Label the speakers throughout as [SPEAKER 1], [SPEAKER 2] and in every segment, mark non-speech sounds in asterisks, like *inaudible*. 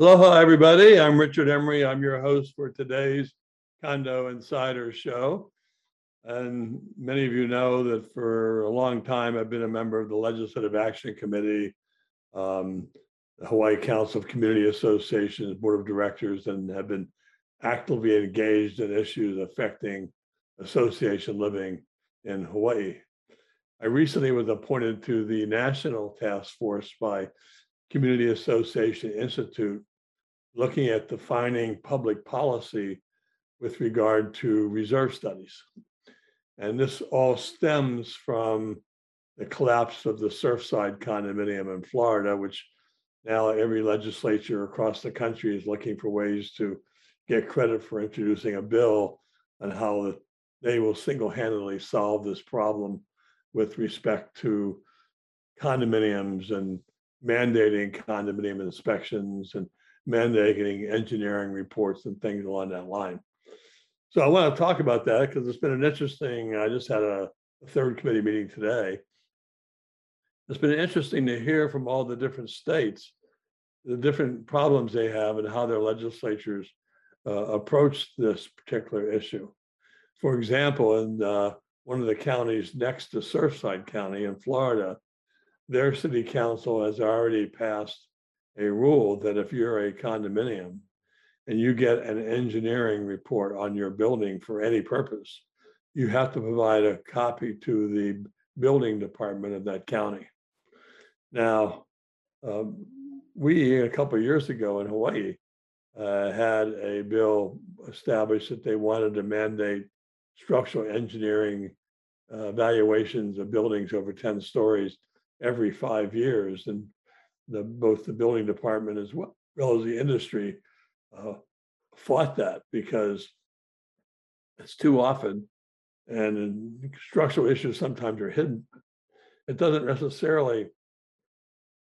[SPEAKER 1] Aloha, everybody. I'm Richard Emery. I'm your host for today's Condo Insider Show. And many of you know that for a long time, I've been a member of the Legislative Action Committee, um, the Hawaii Council of Community Associations Board of Directors, and have been actively engaged in issues affecting association living in Hawaii. I recently was appointed to the National Task Force by Community Association Institute, looking at defining public policy with regard to reserve studies. And this all stems from the collapse of the Surfside condominium in Florida, which now every legislature across the country is looking for ways to get credit for introducing a bill on how they will single-handedly solve this problem with respect to condominiums and mandating condominium inspections and mandating engineering reports and things along that line. So I want to talk about that because it's been an interesting, I just had a, third committee meeting today. It's been interesting to hear from all the different states, the different problems they have and how their legislatures uh, approach this particular issue. For example, in uh, one of the counties next to Surfside County in Florida, their city council has already passed a rule that if you're a condominium and you get an engineering report on your building for any purpose, you have to provide a copy to the building department of that county. Now, um, we, a couple of years ago in Hawaii, uh, had a bill established that they wanted to mandate structural engineering uh, evaluations of buildings over 10 stories every five years. And the, both the building department as well, as the industry uh, fought that because it's too often and structural issues sometimes are hidden. It doesn't necessarily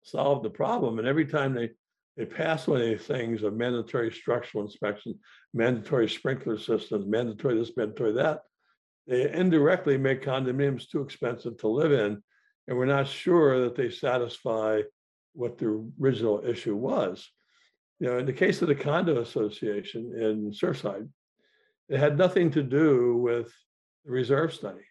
[SPEAKER 1] solve the problem. And every time they they pass one of these things of mandatory structural inspection, mandatory sprinkler systems, mandatory this, mandatory that, they indirectly make condominiums too expensive to live in. And we're not sure that they satisfy what the original issue was. You know, in the case of the condo association in Surfside, it had nothing to do with the reserve study.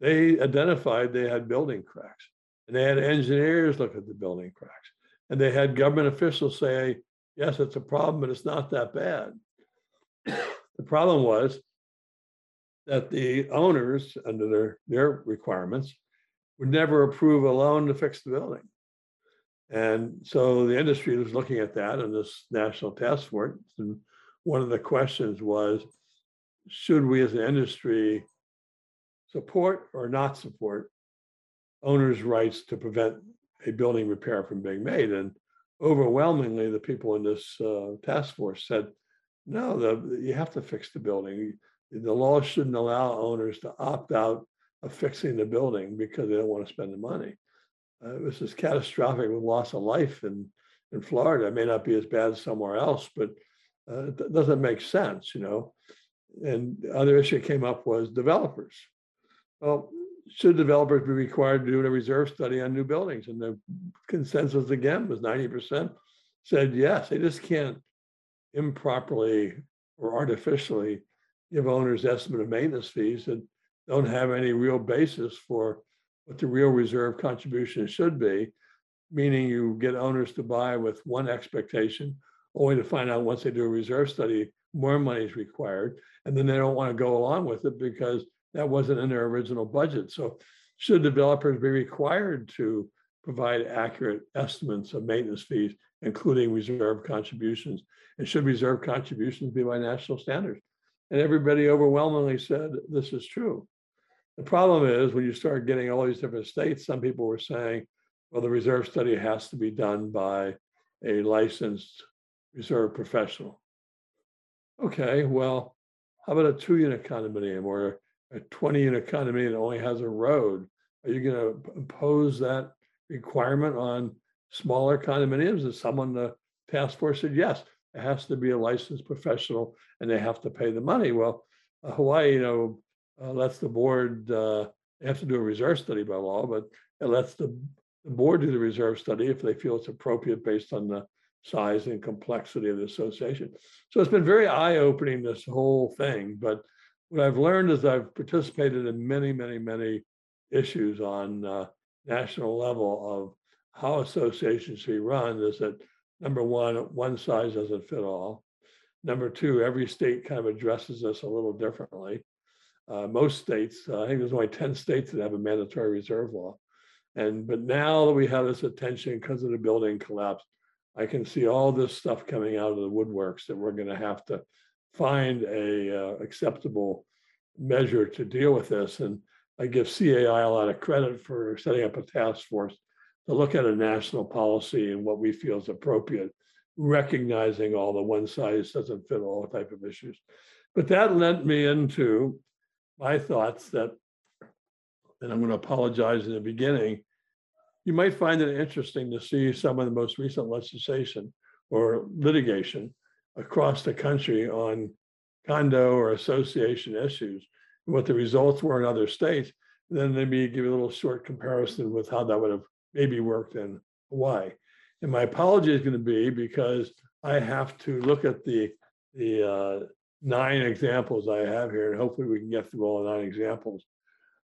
[SPEAKER 1] They identified they had building cracks and they had engineers look at the building cracks and they had government officials say, yes, it's a problem, but it's not that bad. *coughs* the problem was that the owners, under their, their requirements, would never approve a loan to fix the building. And so the industry was looking at that and this national task force. And one of the questions was, should we as an industry support or not support owners' rights to prevent a building repair from being made? And overwhelmingly, the people in this uh, task force said, no, the, you have to fix the building. The law shouldn't allow owners to opt out of fixing the building because they don't want to spend the money. Uh, just catastrophic with loss of life in, in Florida. It may not be as bad as somewhere else, but uh, it doesn't make sense, you know. And the other issue came up was developers. Well, should developers be required to do a reserve study on new buildings? And the consensus again was 90% said yes. They just can't improperly or artificially give owners estimate of maintenance fees that don't have any real basis for what the real reserve contribution should be, meaning you get owners to buy with one expectation, only to find out once they do a reserve study, more money is required. And then they don't want to go along with it because that wasn't in their original budget. So should developers be required to provide accurate estimates of maintenance fees, including reserve contributions? And should reserve contributions be by national standards? And everybody overwhelmingly said this is true. The problem is when you start getting all these different states, some people were saying, well, the reserve study has to be done by a licensed reserve professional. Okay, well, how about a two unit condominium or a 20 unit condominium that only has a road? Are you going to impose that requirement on smaller condominiums? And someone, the task force said, yes, it has to be a licensed professional and they have to pay the money. Well, uh, Hawaii, you know, uh, lets the board, uh, have to do a reserve study by law, but it lets the, the board do the reserve study if they feel it's appropriate based on the size and complexity of the association. So it's been very eye-opening, this whole thing, but what I've learned is I've participated in many, many, many issues on uh, national level of how associations should be run is that, number one, one size doesn't fit all. Number two, every state kind of addresses this a little differently. Uh, most states, uh, I think there's only ten states that have a mandatory reserve law. And, but now that we have this attention because of the building collapse, I can see all this stuff coming out of the woodworks that we're gonna have to find a uh, acceptable measure to deal with this. And I give CAI a lot of credit for setting up a task force to look at a national policy and what we feel is appropriate, recognizing all the one size doesn't fit all type of issues. But that led me into my thoughts that, and I'm going to apologize in the beginning, you might find it interesting to see some of the most recent legislation or litigation across the country on condo or association issues, and what the results were in other states. Then maybe give a little short comparison with how that would have maybe worked in Hawaii. And my apology is going to be because I have to look at the, the uh, nine examples I have here, and hopefully we can get through all nine examples.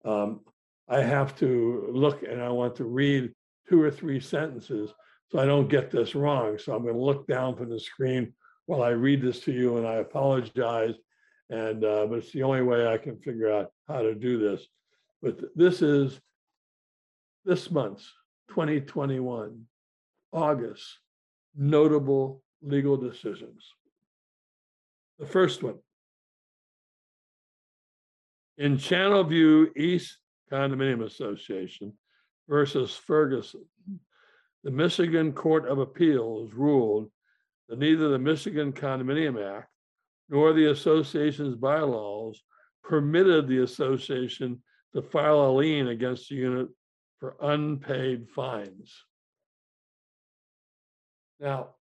[SPEAKER 1] Um, I have to look and I want to read two or three sentences so I don't get this wrong. So I'm going to look down from the screen while I read this to you, and I apologize. And uh, but it's the only way I can figure out how to do this. But this is this month's 2021, August, notable legal decisions. The first one. In Channel View East Condominium Association versus Ferguson, the Michigan Court of Appeals ruled that neither the Michigan Condominium Act nor the association's bylaws permitted the association to file a lien against the unit for unpaid fines. Now,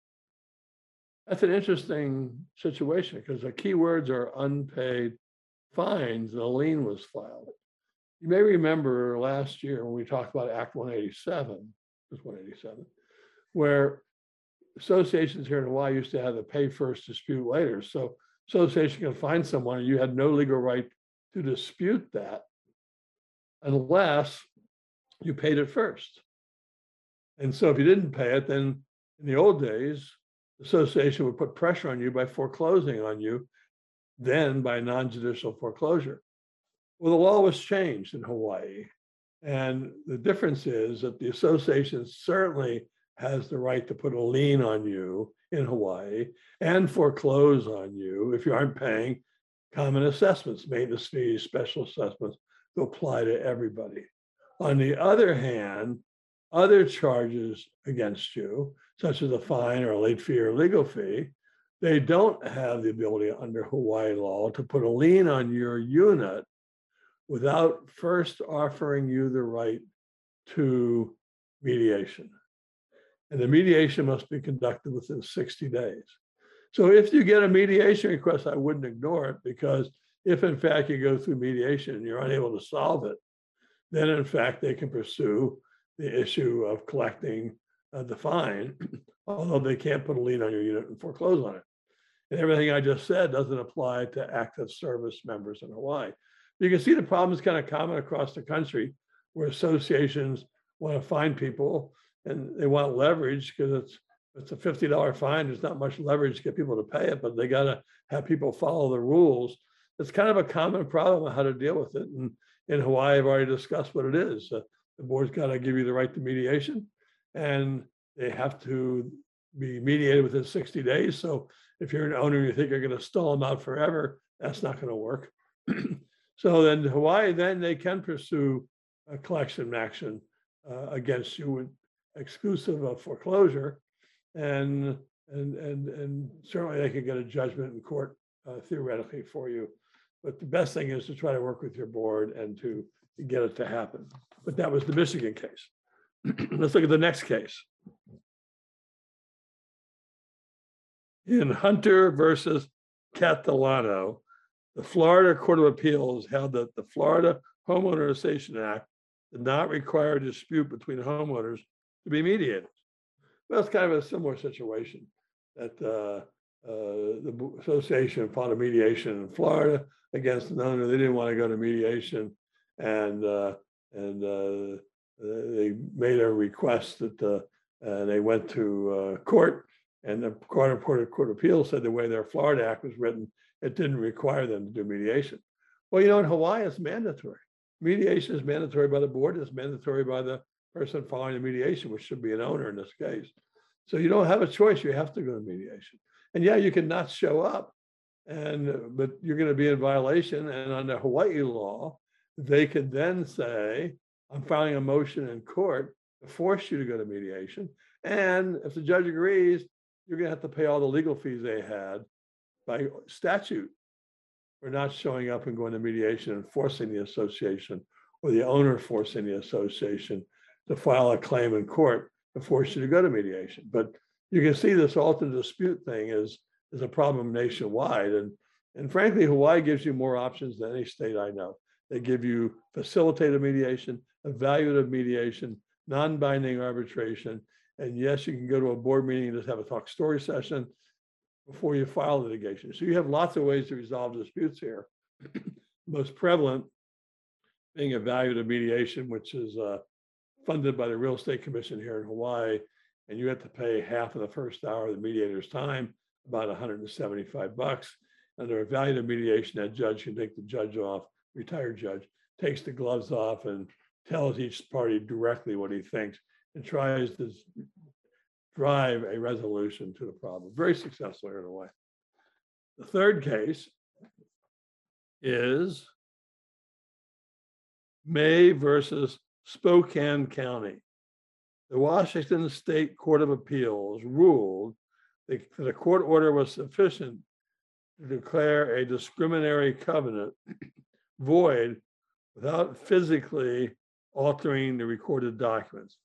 [SPEAKER 1] that's an interesting situation because the key words are unpaid fines and a lien was filed. You may remember last year when we talked about Act 187, it was 187, where associations here in Hawaii used to have the pay first, dispute later. So association can find someone and you had no legal right to dispute that unless you paid it first. And so if you didn't pay it, then in the old days, association would put pressure on you by foreclosing on you, then by non-judicial foreclosure. Well, the law was changed in Hawaii. And the difference is that the association certainly has the right to put a lien on you in Hawaii and foreclose on you if you aren't paying common assessments, maintenance fees, special assessments to apply to everybody. On the other hand, other charges against you, such as a fine or a late fee or legal fee, they don't have the ability under Hawaii law to put a lien on your unit without first offering you the right to mediation. And the mediation must be conducted within 60 days. So if you get a mediation request, I wouldn't ignore it because if in fact you go through mediation and you're unable to solve it, then in fact they can pursue the issue of collecting uh, the fine, *clears throat* although they can't put a lien on your unit and foreclose on it. And everything I just said doesn't apply to active service members in Hawaii. You can see the problem is kind of common across the country where associations want to find people and they want leverage because it's it's a fifty dollar fine. There's not much leverage to get people to pay it, but they got to have people follow the rules. It's kind of a common problem of how to deal with it. And in Hawaii, I've already discussed what it is. Uh, the board's got to give you the right to mediation, and they have to be mediated within 60 days. So if you're an owner and you think you're going to stall them out forever, that's not going to work. *clears throat* so then Hawaii, then they can pursue a collection action uh, against you with exclusive of foreclosure. And, and, and, and certainly they can get a judgment in court uh, theoretically for you. But the best thing is to try to work with your board and to get it to happen. But that was the Michigan case. *clears throat* Let's look at the next case. In Hunter versus Catalano, the Florida Court of Appeals held that the Florida Homeowner Association Act did not require a dispute between homeowners to be mediated. Well, it's kind of a similar situation that uh, uh, the Association filed a mediation in Florida against an owner. They didn't want to go to mediation. And, uh, and uh, they made a request that, uh, they went to court. And the Court of Court of Court said the way their Florida Act was written, it didn't require them to do mediation. Well, you know, in Hawaii, it's mandatory. Mediation is mandatory by the board, it's mandatory by the person following the mediation, which should be an owner in this case. So you don't have a choice, you have to go to mediation. And yeah, you can not show up. And, but you're gonna be in violation, and under Hawaii law, they could then say, I'm filing a motion in court to force you to go to mediation. And if the judge agrees, you're gonna have to pay all the legal fees they had by statute for not showing up and going to mediation and forcing the association or the owner forcing the association to file a claim in court to force you to go to mediation. But you can see this alternate dispute thing is, is a problem nationwide. And, and frankly, Hawaii gives you more options than any state I know. They give you facilitative mediation, evaluative mediation, non-binding arbitration. And yes, you can go to a board meeting and just have a talk story session before you file litigation. So you have lots of ways to resolve disputes here. *clears throat* Most prevalent being evaluative mediation, which is uh, funded by the Real Estate Commission here in Hawaii. And you have to pay half of the first hour of the mediator's time, about 175 bucks. Under evaluative mediation, that judge can take the judge off, retired judge, takes the gloves off and tells each party directly what he thinks and tries to drive a resolution to the problem. Very successful here in way. The third case is May versus Spokane County. The Washington State Court of Appeals ruled that the court order was sufficient to declare a discriminatory covenant void without physically altering the recorded documents.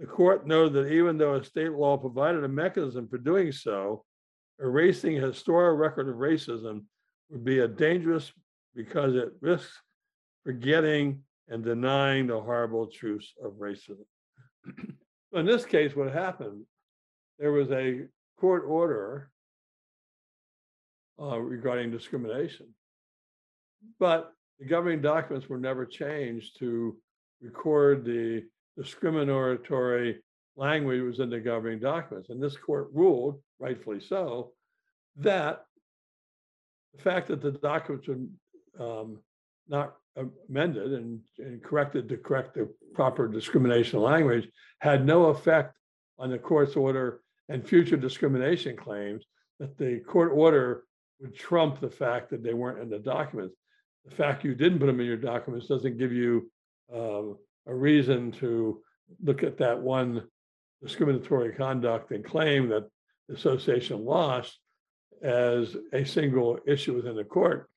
[SPEAKER 1] The court noted that even though a state law provided a mechanism for doing so, erasing a historical record of racism would be a dangerous because it risks forgetting and denying the horrible truths of racism. *clears throat* In this case, what happened, there was a court order uh, regarding discrimination. But the governing documents were never changed to record the discriminatory language was in the governing documents. And this court ruled, rightfully so, that the fact that the documents were um, not amended and, and corrected to correct the proper discrimination language had no effect on the court's order and future discrimination claims, that the court order would trump the fact that they weren't in the documents. The fact you didn't put them in your documents doesn't give you um, a reason to look at that one discriminatory conduct and claim that the association lost as a single issue within the court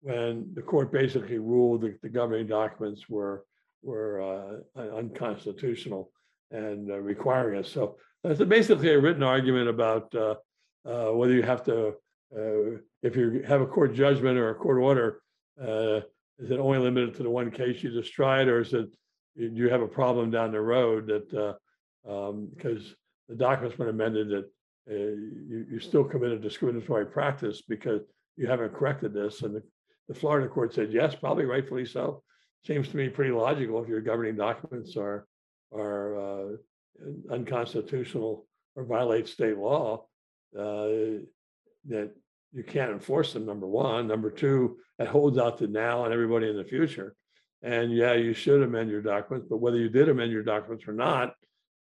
[SPEAKER 1] when the court basically ruled that the governing documents were were uh, unconstitutional and uh, requiring us. So that's basically a written argument about uh, uh, whether you have to, uh, if you have a court judgment or a court order, uh, is it only limited to the one case you just tried, or is it you have a problem down the road that uh, um, because the documents were amended that uh, you you still committed discriminatory practice because you haven't corrected this, and the, the Florida court said yes, probably rightfully so. Seems to me pretty logical if your governing documents are are uh, unconstitutional or violate state law, uh, that you can't enforce them, number one. Number two, it holds out to now and everybody in the future. And yeah, you should amend your documents, but whether you did amend your documents or not,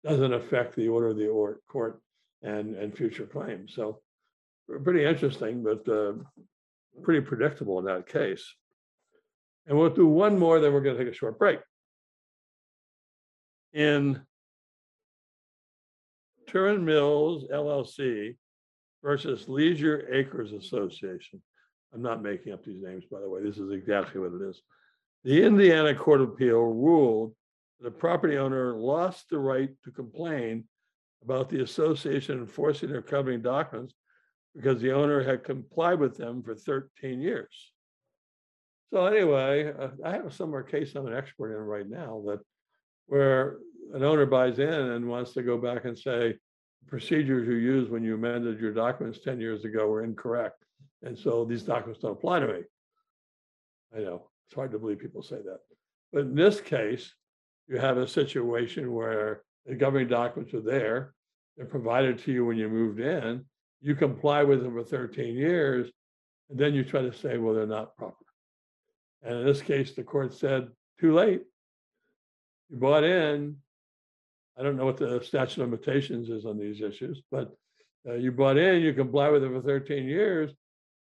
[SPEAKER 1] doesn't affect the order of the or- court and, and future claims. So pretty interesting, but uh, pretty predictable in that case. And we'll do one more, then we're going to take a short break. In Turin Mills LLC versus Leisure Acres Association. I'm not making up these names, by the way. This is exactly what it is. The Indiana Court of Appeal ruled the property owner lost the right to complain about the association enforcing their covenant documents because the owner had complied with them for 13 years. So anyway, uh, I have a similar case I'm an expert in right now that where an owner buys in and wants to go back and say, procedures you used when you amended your documents ten years ago were incorrect. And so these documents don't apply to me. I know, it's hard to believe people say that. But in this case, you have a situation where the governing documents are there. They're provided to you when you moved in. You comply with them for thirteen years. And then you try to say, well, they're not proper. And in this case, the court said, too late. You bought in. I don't know what the statute of limitations is on these issues, but uh, you bought in, you comply with it for thirteen years.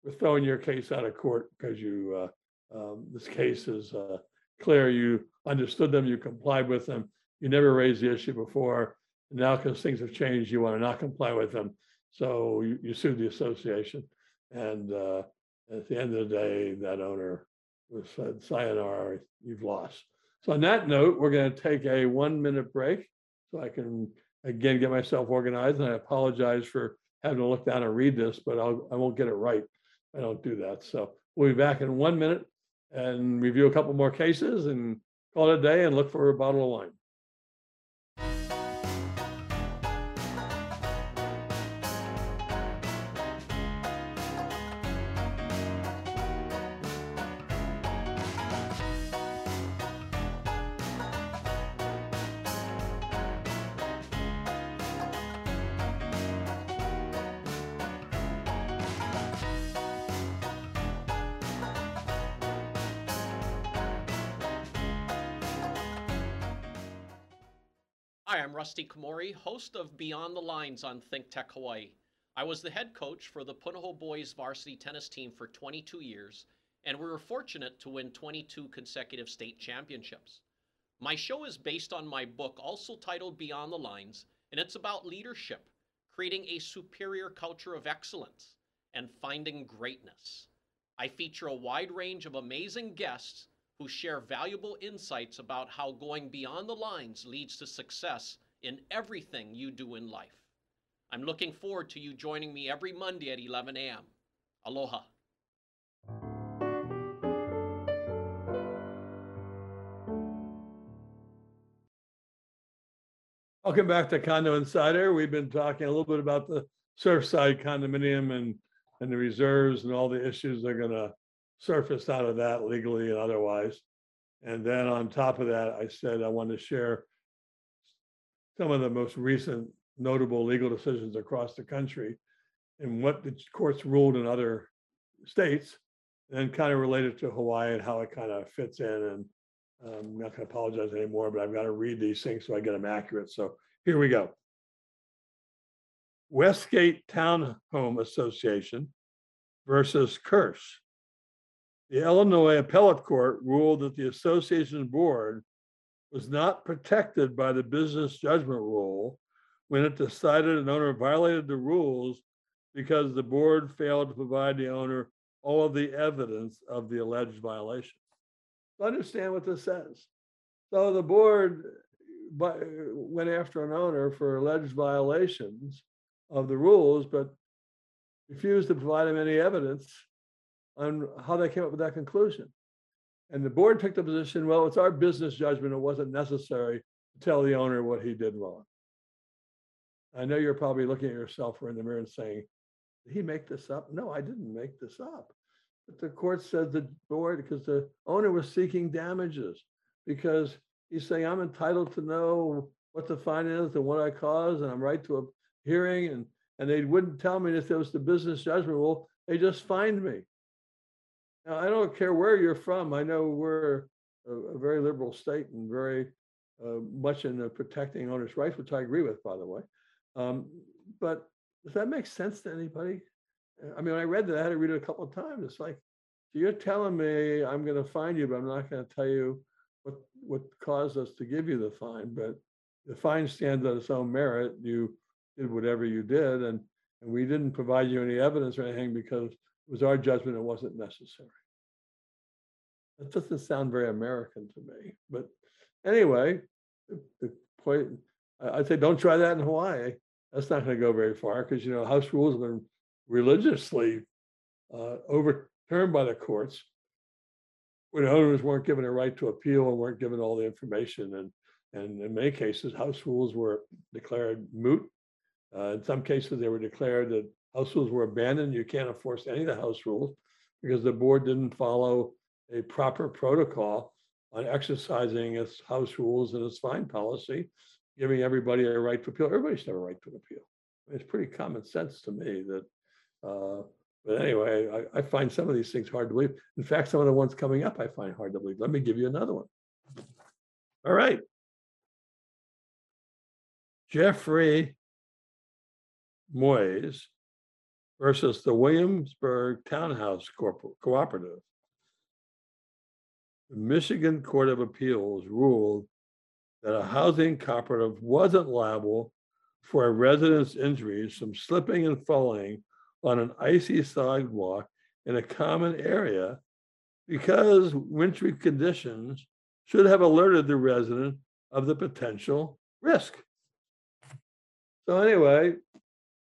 [SPEAKER 1] We're throwing your case out of court because you, uh, um, this case is, uh, clear. You understood them, you complied with them. You never raised the issue before. Now, because things have changed, you want to not comply with them. So you, you sued the association. And, uh, at the end of the day, that owner was said, sayonara, you've lost. So on that note, we're going to take a one minute break I can again get myself organized. And I apologize for having to look down and read this, but I'll, I won't get it right. I don't do that. So we'll be back in one minute and review a couple more cases and call it a day and look for a bottle of wine.
[SPEAKER 2] Hi, I'm Rusty Komori, host of Beyond the Lines on Think Tech Hawaii. I was the head coach for the Punahou Boys varsity tennis team for 22 years, and we were fortunate to win 22 consecutive state championships. My show is based on my book, also titled Beyond the Lines, and it's about leadership, creating a superior culture of excellence, and finding greatness. I feature a wide range of amazing guests who share valuable insights about how going beyond the lines leads to success in everything you do in life. I'm looking forward to you joining me every Monday at 11 a.m. Aloha.
[SPEAKER 1] Welcome back to Condo Insider. We've been talking a little bit about the Surfside condominium and, and the reserves and all the issues that are gonna surface out of that legally and otherwise. And then on top of that, I said I wanted to share some of the most recent notable legal decisions across the country and what the courts ruled in other states and kind of related to Hawaii and how it kind of fits in. And um, I'm not going to apologize anymore, but I've got to read these things so I get them accurate. So here we go. Westgate Townhome Association versus Curse. The Illinois Appellate Court ruled that the association board was not protected by the business judgment rule when it decided an owner violated the rules because the board failed to provide the owner all of the evidence of the alleged violation. Understand what this says. So the board uh, went after an owner for alleged violations of the rules, but refused to provide him any evidence on how they came up with that conclusion. And the board took the position, well, it's our business judgment. It wasn't necessary to tell the owner what he did wrong. I know you're probably looking at yourself or in the mirror and saying, did he make this up? No, I didn't make this up. But the court said the board, because the owner was seeking damages, because he's saying, I'm entitled to know what the fine is and what I caused, and I'm right to a hearing, and, and they wouldn't tell me if there was the business judgment rule, they just fined me. Now, I don't care where you're from. I know we're a, a very liberal state and very uh, much in the protecting owners' rights, which I agree with, by the way. Um, but does that make sense to anybody? I mean, I read that, I had to read it a couple of times. It's like, so you're telling me I'm going to find you, but I'm not going to tell you what what caused us to give you the fine. But the fine stands on its own merit. You did whatever you did, and and we didn't provide you any evidence or anything because it was our judgment it wasn't necessary. That doesn't sound very American to me, but anyway, the, point, I'd say don't try that in Hawaii. That's not gonna go very far, because you know, house rules have been religiously uh, overturned by the courts. When owners weren't given a right to appeal and weren't given all the information and, and in many cases, house rules were declared moot Uh, in some cases, they were declared that house rules were abandoned. You can't enforce any of the house rules because the board didn't follow a proper protocol on exercising its house rules and its fine policy, giving everybody a right to appeal. Everybody should have a right to appeal. It's pretty common sense to me that, uh, but anyway, I, I find some of these things hard to believe. In fact, some of the ones coming up, I find hard to believe. Let me give you another one. All right. Jeffrey Moyes versus the Williamsburg Townhouse Cooperative. The Michigan Court of Appeals ruled that a housing cooperative wasn't liable for a resident's injuries from slipping and falling on an icy sidewalk in a common area because wintry conditions should have alerted the resident of the potential risk. So anyway,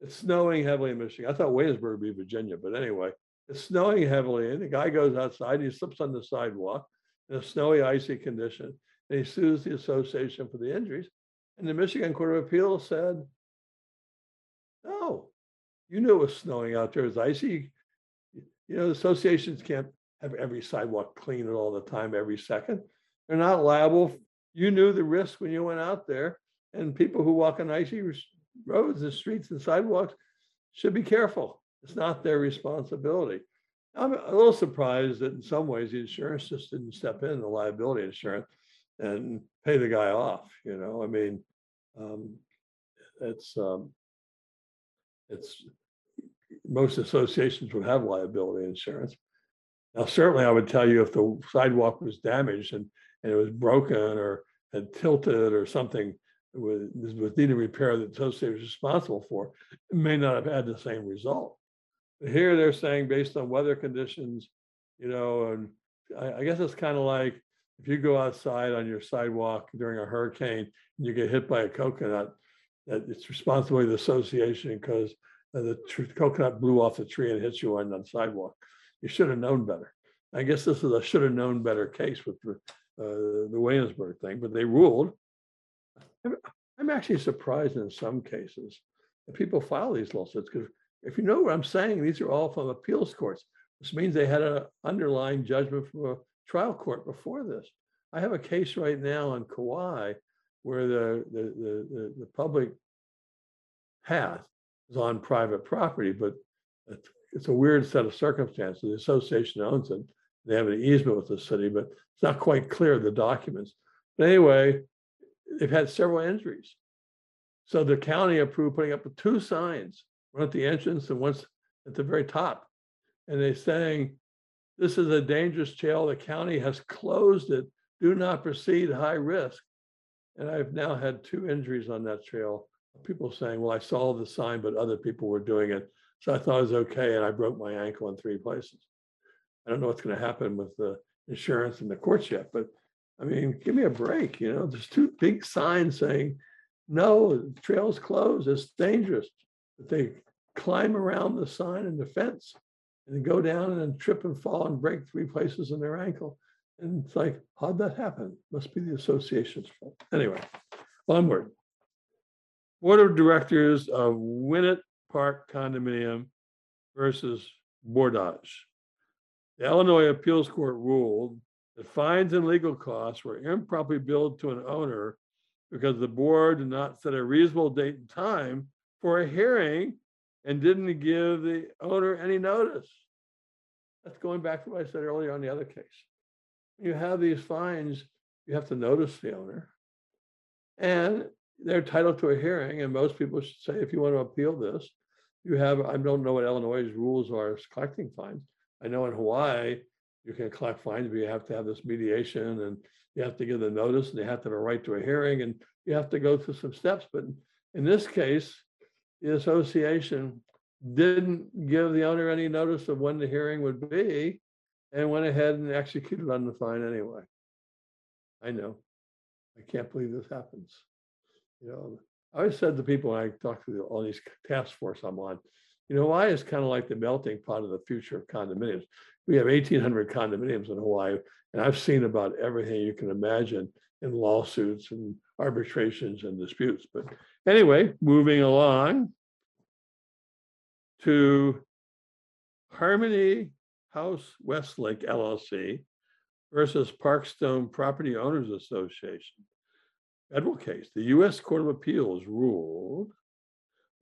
[SPEAKER 1] it's snowing heavily in Michigan. I thought Williamsburg would be Virginia, but anyway, it's snowing heavily and the guy goes outside, he slips on the sidewalk in a snowy, icy condition. And he sues the association for the injuries. And the Michigan Court of Appeals said, no, you knew it was snowing out there, it was icy. You know, associations can't have every sidewalk clean all the time, every second. They're not liable. You knew the risk when you went out there. And people who walk on icy roads and streets and sidewalks should be careful. It's not their responsibility. I'm a little surprised that in some ways the insurance just didn't step in, the liability insurance, and pay the guy off, you know, I mean, um, it's, um, it's, most associations would have liability insurance. Now, certainly I would tell you if the sidewalk was damaged and, and it was broken or had tilted or something was, was needing repair that the association was responsible for, may not have had the same result. Here they're saying based on weather conditions, you know, and I, I guess it's kind of like if you go outside on your sidewalk during a hurricane and you get hit by a coconut, that it's responsibility of the association because the tr- coconut blew off the tree and hit you on the sidewalk. You should have known better. I guess this is a should have known better case with the, uh, the Williamsburg thing, but they ruled. I'm- actually surprised in some cases that people file these lawsuits because if you know what I'm saying, these are all from appeals courts. This means they had an underlying judgment from a trial court before this. I have a case right now on Kauai where the, the, the, the, public path is on private property, but it's a weird set of circumstances. The association owns it. They have an easement with the city, but it's not quite clear the documents. But anyway, they've had several injuries. So the county approved putting up two signs, one at the entrance and once at the very top. And they're saying, this is a dangerous trail. The county has closed it. Do not proceed, high risk. And I've now had two injuries on that trail. People saying, well, I saw the sign, but other people were doing it. So I thought it was okay. And I broke my ankle in three places. I don't know what's going to happen with the insurance and the courts yet, but I mean, give me a break, you know, there's two big signs saying, no, the trail's closed, it's dangerous. But they climb around the sign and the fence and go down and then trip and fall and break three places in their ankle. And it's like, how'd that happen? Must be the association's fault. Anyway, onward. Board of Directors of Winnet Park Condominium versus Bordage. The Illinois Appeals Court ruled that fines and legal costs were improperly billed to an owner because the board did not set a reasonable date and time for a hearing and didn't give the owner any notice. That's going back to what I said earlier on the other case. You have these fines, you have to notice the owner. And they're entitled to a hearing, and most people should say, if you want to appeal this, you have, I don't know what Illinois' rules are as collecting fines. I know in Hawaii, you can collect fines, but you have to have this mediation and you have to give the notice and they have to have a right to a hearing and you have to go through some steps. But in this case, the association didn't give the owner any notice of when the hearing would be and went ahead and executed on the fine anyway. I know. I can't believe this happens. You know, I always said to people when I talk to all these task force I'm on, you know, Hawaii is kind of like the melting pot of the future of condominiums. We have eighteen hundred condominiums in Hawaii, and I've seen about everything you can imagine in lawsuits and arbitrations and disputes. But anyway, moving along to Harmony Haus Westlake LLC versus Parkstone Property Owners Association. Federal case, the US Court of Appeals ruled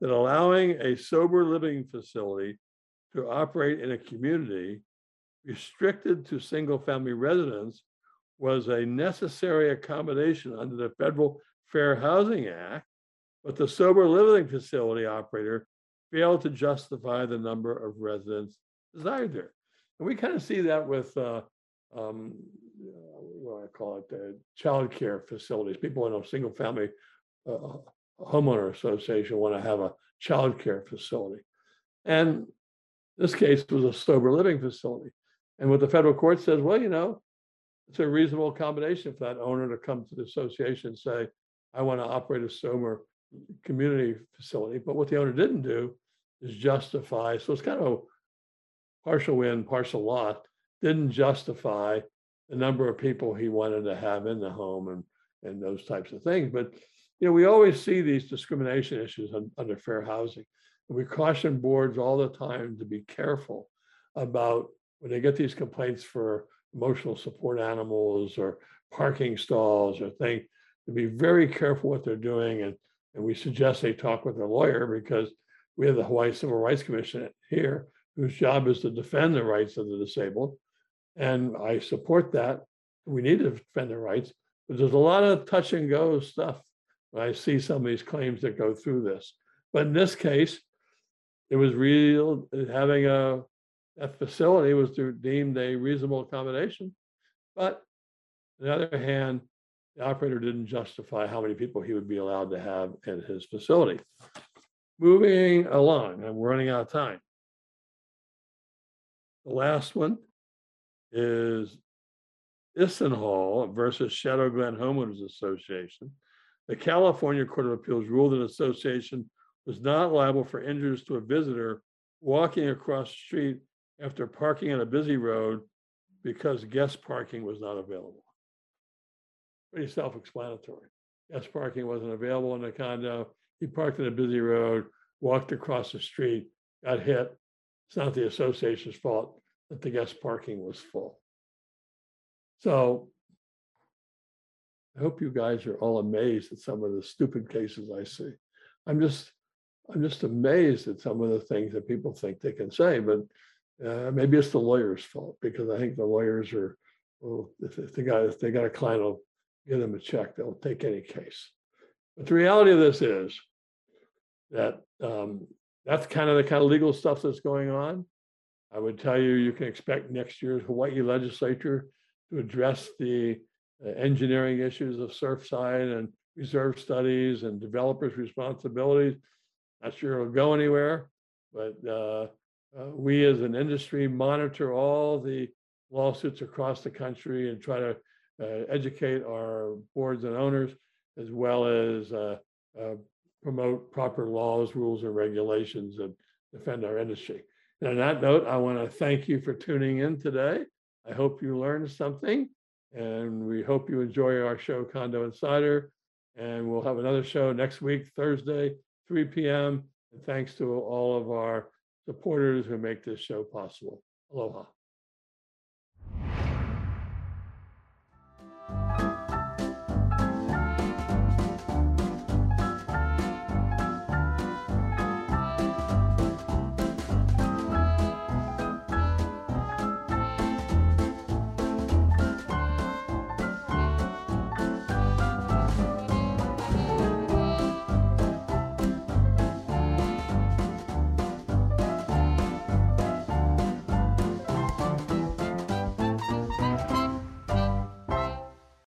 [SPEAKER 1] that allowing a sober living facility to operate in a community restricted to single-family residents was a necessary accommodation under the Federal Fair Housing Act, but the sober living facility operator failed to justify the number of residents desired there. And we kind of see that with, uh, um, uh, what I call it, the childcare facilities. People in a single family uh, homeowner association want to have a childcare facility. And this case was a sober living facility. And what the federal court says, well, you know, it's a reasonable accommodation for that owner to come to the association and say, I want to operate a sober community facility. But what the owner didn't do is justify, so it's kind of a partial win, partial loss, didn't justify the number of people he wanted to have in the home and, and those types of things. But, you know, we always see these discrimination issues un- under fair housing. And we caution boards all the time to be careful about when they get these complaints for emotional support animals or parking stalls or things, to be very careful what they're doing. And, and we suggest they talk with their lawyer because we have the Hawaii Civil Rights Commission here, whose job is to defend the rights of the disabled. And I support that. We need to defend their rights, but there's a lot of touch and go stuff. I see some of these claims that go through this. But in this case, it was real, having a, a facility was deemed a reasonable accommodation. But on the other hand, the operator didn't justify how many people he would be allowed to have in his facility. Moving along, I'm running out of time. The last one is Hall versus Shadow Glen Homeowners Association. The California Court of Appeals ruled that an association was not liable for injuries to a visitor walking across the street after parking on a busy road because guest parking was not available. Pretty self-explanatory. Guest parking wasn't available in the condo. He parked in a busy road, walked across the street, got hit. It's not the association's fault that the guest parking was full. So I hope you guys are all amazed at some of the stupid cases I see. I'm just, I'm just amazed at some of the things that people think they can say, but uh, maybe it's the lawyer's fault because I think the lawyers are, well, if, if they got, if they got a client, will give them a check, they'll take any case. But the reality of this is that um, that's kind of the kind of legal stuff that's going on. I would tell you, you can expect next year's Hawaii legislature to address the uh, engineering issues of Surfside and reserve studies and developers' responsibilities. Not sure it'll go anywhere, but uh, uh, we as an industry monitor all the lawsuits across the country and try to uh, educate our boards and owners as well as uh, uh, promote proper laws, rules, and regulations that defend our industry. And on that note, I want to thank you for tuning in today. I hope you learned something and we hope you enjoy our show Condo Insider. And we'll have another show next week, Thursday, 3 p.m. And thanks to all of our supporters who make this show possible. Aloha.